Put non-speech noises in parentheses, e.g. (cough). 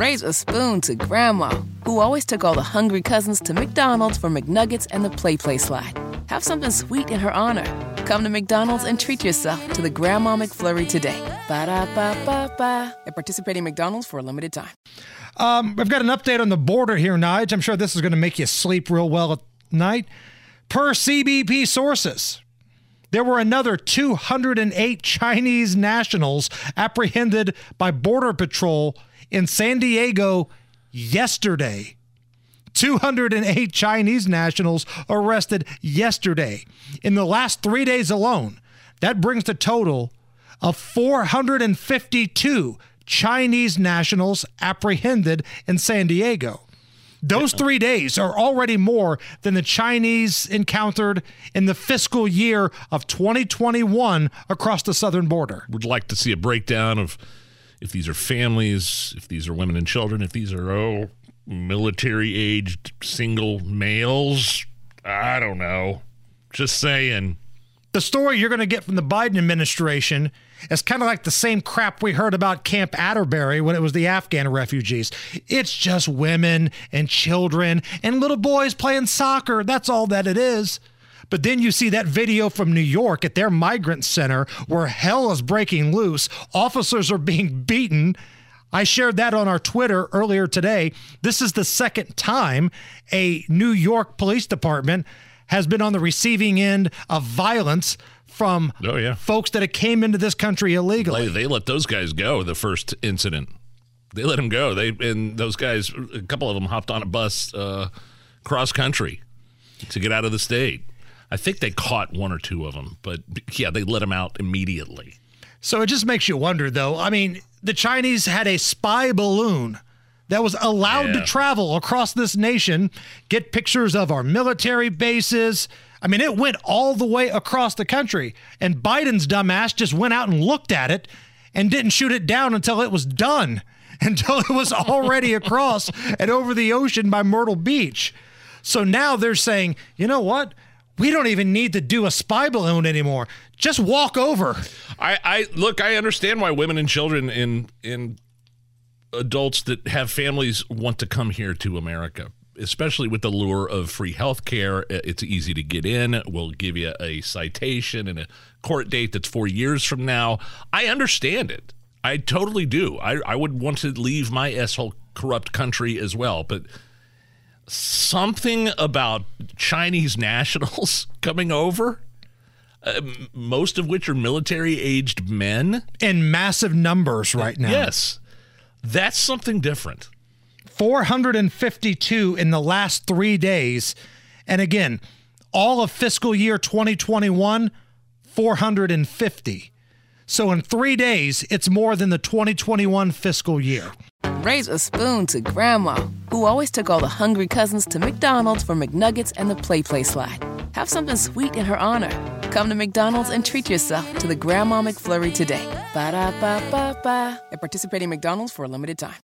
Raise a spoon to Grandma, who always took all the hungry cousins to McDonald's for McNuggets and the PlayPlace slide. Have something sweet in her honor. Come to McDonald's and treat yourself to the Grandma McFlurry today. Ba da ba ba ba. At participating McDonald's for a limited time. Um, I've got an update on the border here, Nige. I'm sure this is going to make you sleep real well at night. Per CBP sources, there were another 208 Chinese nationals apprehended by Border Patrol in San Diego yesterday. 208 Chinese nationals arrested yesterday. In the last three days alone, that brings the total of 452 Chinese nationals apprehended in San Diego. Those three days are already more than the Chinese encountered in the fiscal year of 2021 across the southern border. Would like to see a breakdown of if these are families, if these are women and children, if these are oh military aged single males. I don't know. Just saying. The story you're going to get from the Biden administration is kind of like the same crap we heard about Camp Atterbury when it was the Afghan refugees. It's just women and children and little boys playing soccer. That's all that it is. But then you see that video from New York at their migrant center where hell is breaking loose. Officers are being (laughs) beaten. I shared that on our Twitter earlier today. This is the second time a New York police department has been on the receiving end of violence from oh, yeah. folks that came into this country illegally. They, they let those guys go the first incident. They let them go. They and those guys, a couple of them hopped on a bus uh, cross country to get out of the state. I think they caught one or two of them, but yeah, they let them out immediately. So it just makes you wonder, though. I mean, the Chinese had a spy balloon that was allowed yeah. to travel across this nation, get pictures of our military bases. I mean, it went all the way across the country. And Biden's dumbass just went out and looked at it and didn't shoot it down until it was done, (laughs) until it was already (laughs) across and over the ocean by Myrtle Beach. So now they're saying, you know what? We don't even need to do a spy balloon anymore. Just walk over. I, I look. I understand why women and children in in adults that have families want to come here to America, especially with the lure of free health care. It's easy to get in. We'll give you a citation and a court date that's four years from now. I understand it. I totally do. I, I would want to leave my asshole corrupt country as well. But something about Chinese (laughs) nationals (laughs) coming over. Uh, most of which are military aged men in massive numbers right now. Yes. That's something different. 452 in the last three days. And again, all of fiscal year 2021, 450. So in three days, it's more than the 2021 fiscal year. Raise a spoon to Grandma, who always took all the hungry cousins to McDonald's for McNuggets and the PlayPlace slide. Have something sweet in her honor. Come to McDonald's and treat yourself to the Grandma McFlurry today. Ba da ba ba ba. At participating McDonald's for a limited time.